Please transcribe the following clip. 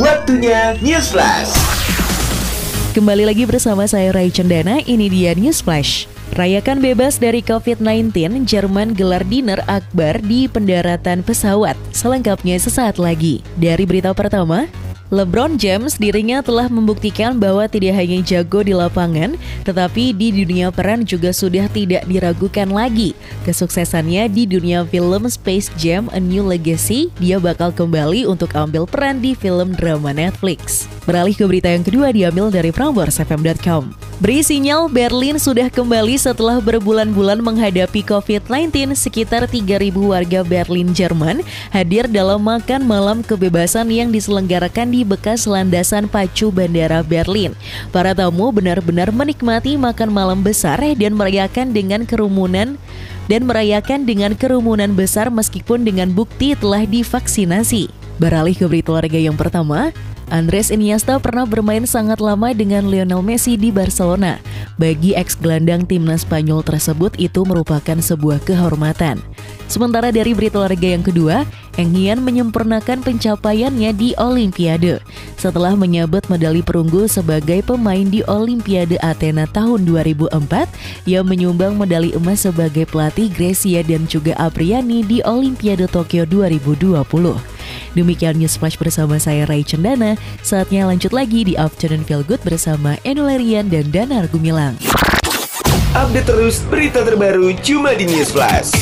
Waktunya News Flash. Kembali lagi bersama saya Rai Cendana, ini dia News Flash. Rayakan bebas dari COVID-19, Jerman gelar dinner akbar di pendaratan pesawat. Selengkapnya sesaat lagi. Dari berita pertama, LeBron James dirinya telah membuktikan bahwa tidak hanya jago di lapangan, tetapi di dunia peran juga sudah tidak diragukan lagi. Kesuksesannya di dunia film Space Jam A New Legacy, dia bakal kembali untuk ambil peran di film drama Netflix. Beralih ke berita yang kedua diambil dari PramborsFM.com. Beri sinyal Berlin sudah kembali setelah berbulan-bulan menghadapi COVID-19. Sekitar 3.000 warga Berlin, Jerman hadir dalam makan malam kebebasan yang diselenggarakan di bekas landasan pacu bandara Berlin. Para tamu benar-benar menikmati makan malam besar dan merayakan dengan kerumunan dan merayakan dengan kerumunan besar meskipun dengan bukti telah divaksinasi. Beralih ke berita olahraga yang pertama, Andres Iniesta pernah bermain sangat lama dengan Lionel Messi di Barcelona. Bagi ex-gelandang timnas Spanyol tersebut itu merupakan sebuah kehormatan. Sementara dari berita olahraga yang kedua, Eng Hian menyempurnakan pencapaiannya di Olimpiade. Setelah menyabet medali perunggu sebagai pemain di Olimpiade Athena tahun 2004, ia menyumbang medali emas sebagai pelatih Grecia dan juga Apriani di Olimpiade Tokyo 2020. Demikian News Flash bersama saya Rai Cendana. Saatnya lanjut lagi di Afternoon Feel Good bersama Enulerian dan Danar Gumilang. Update terus berita terbaru cuma di News Flash.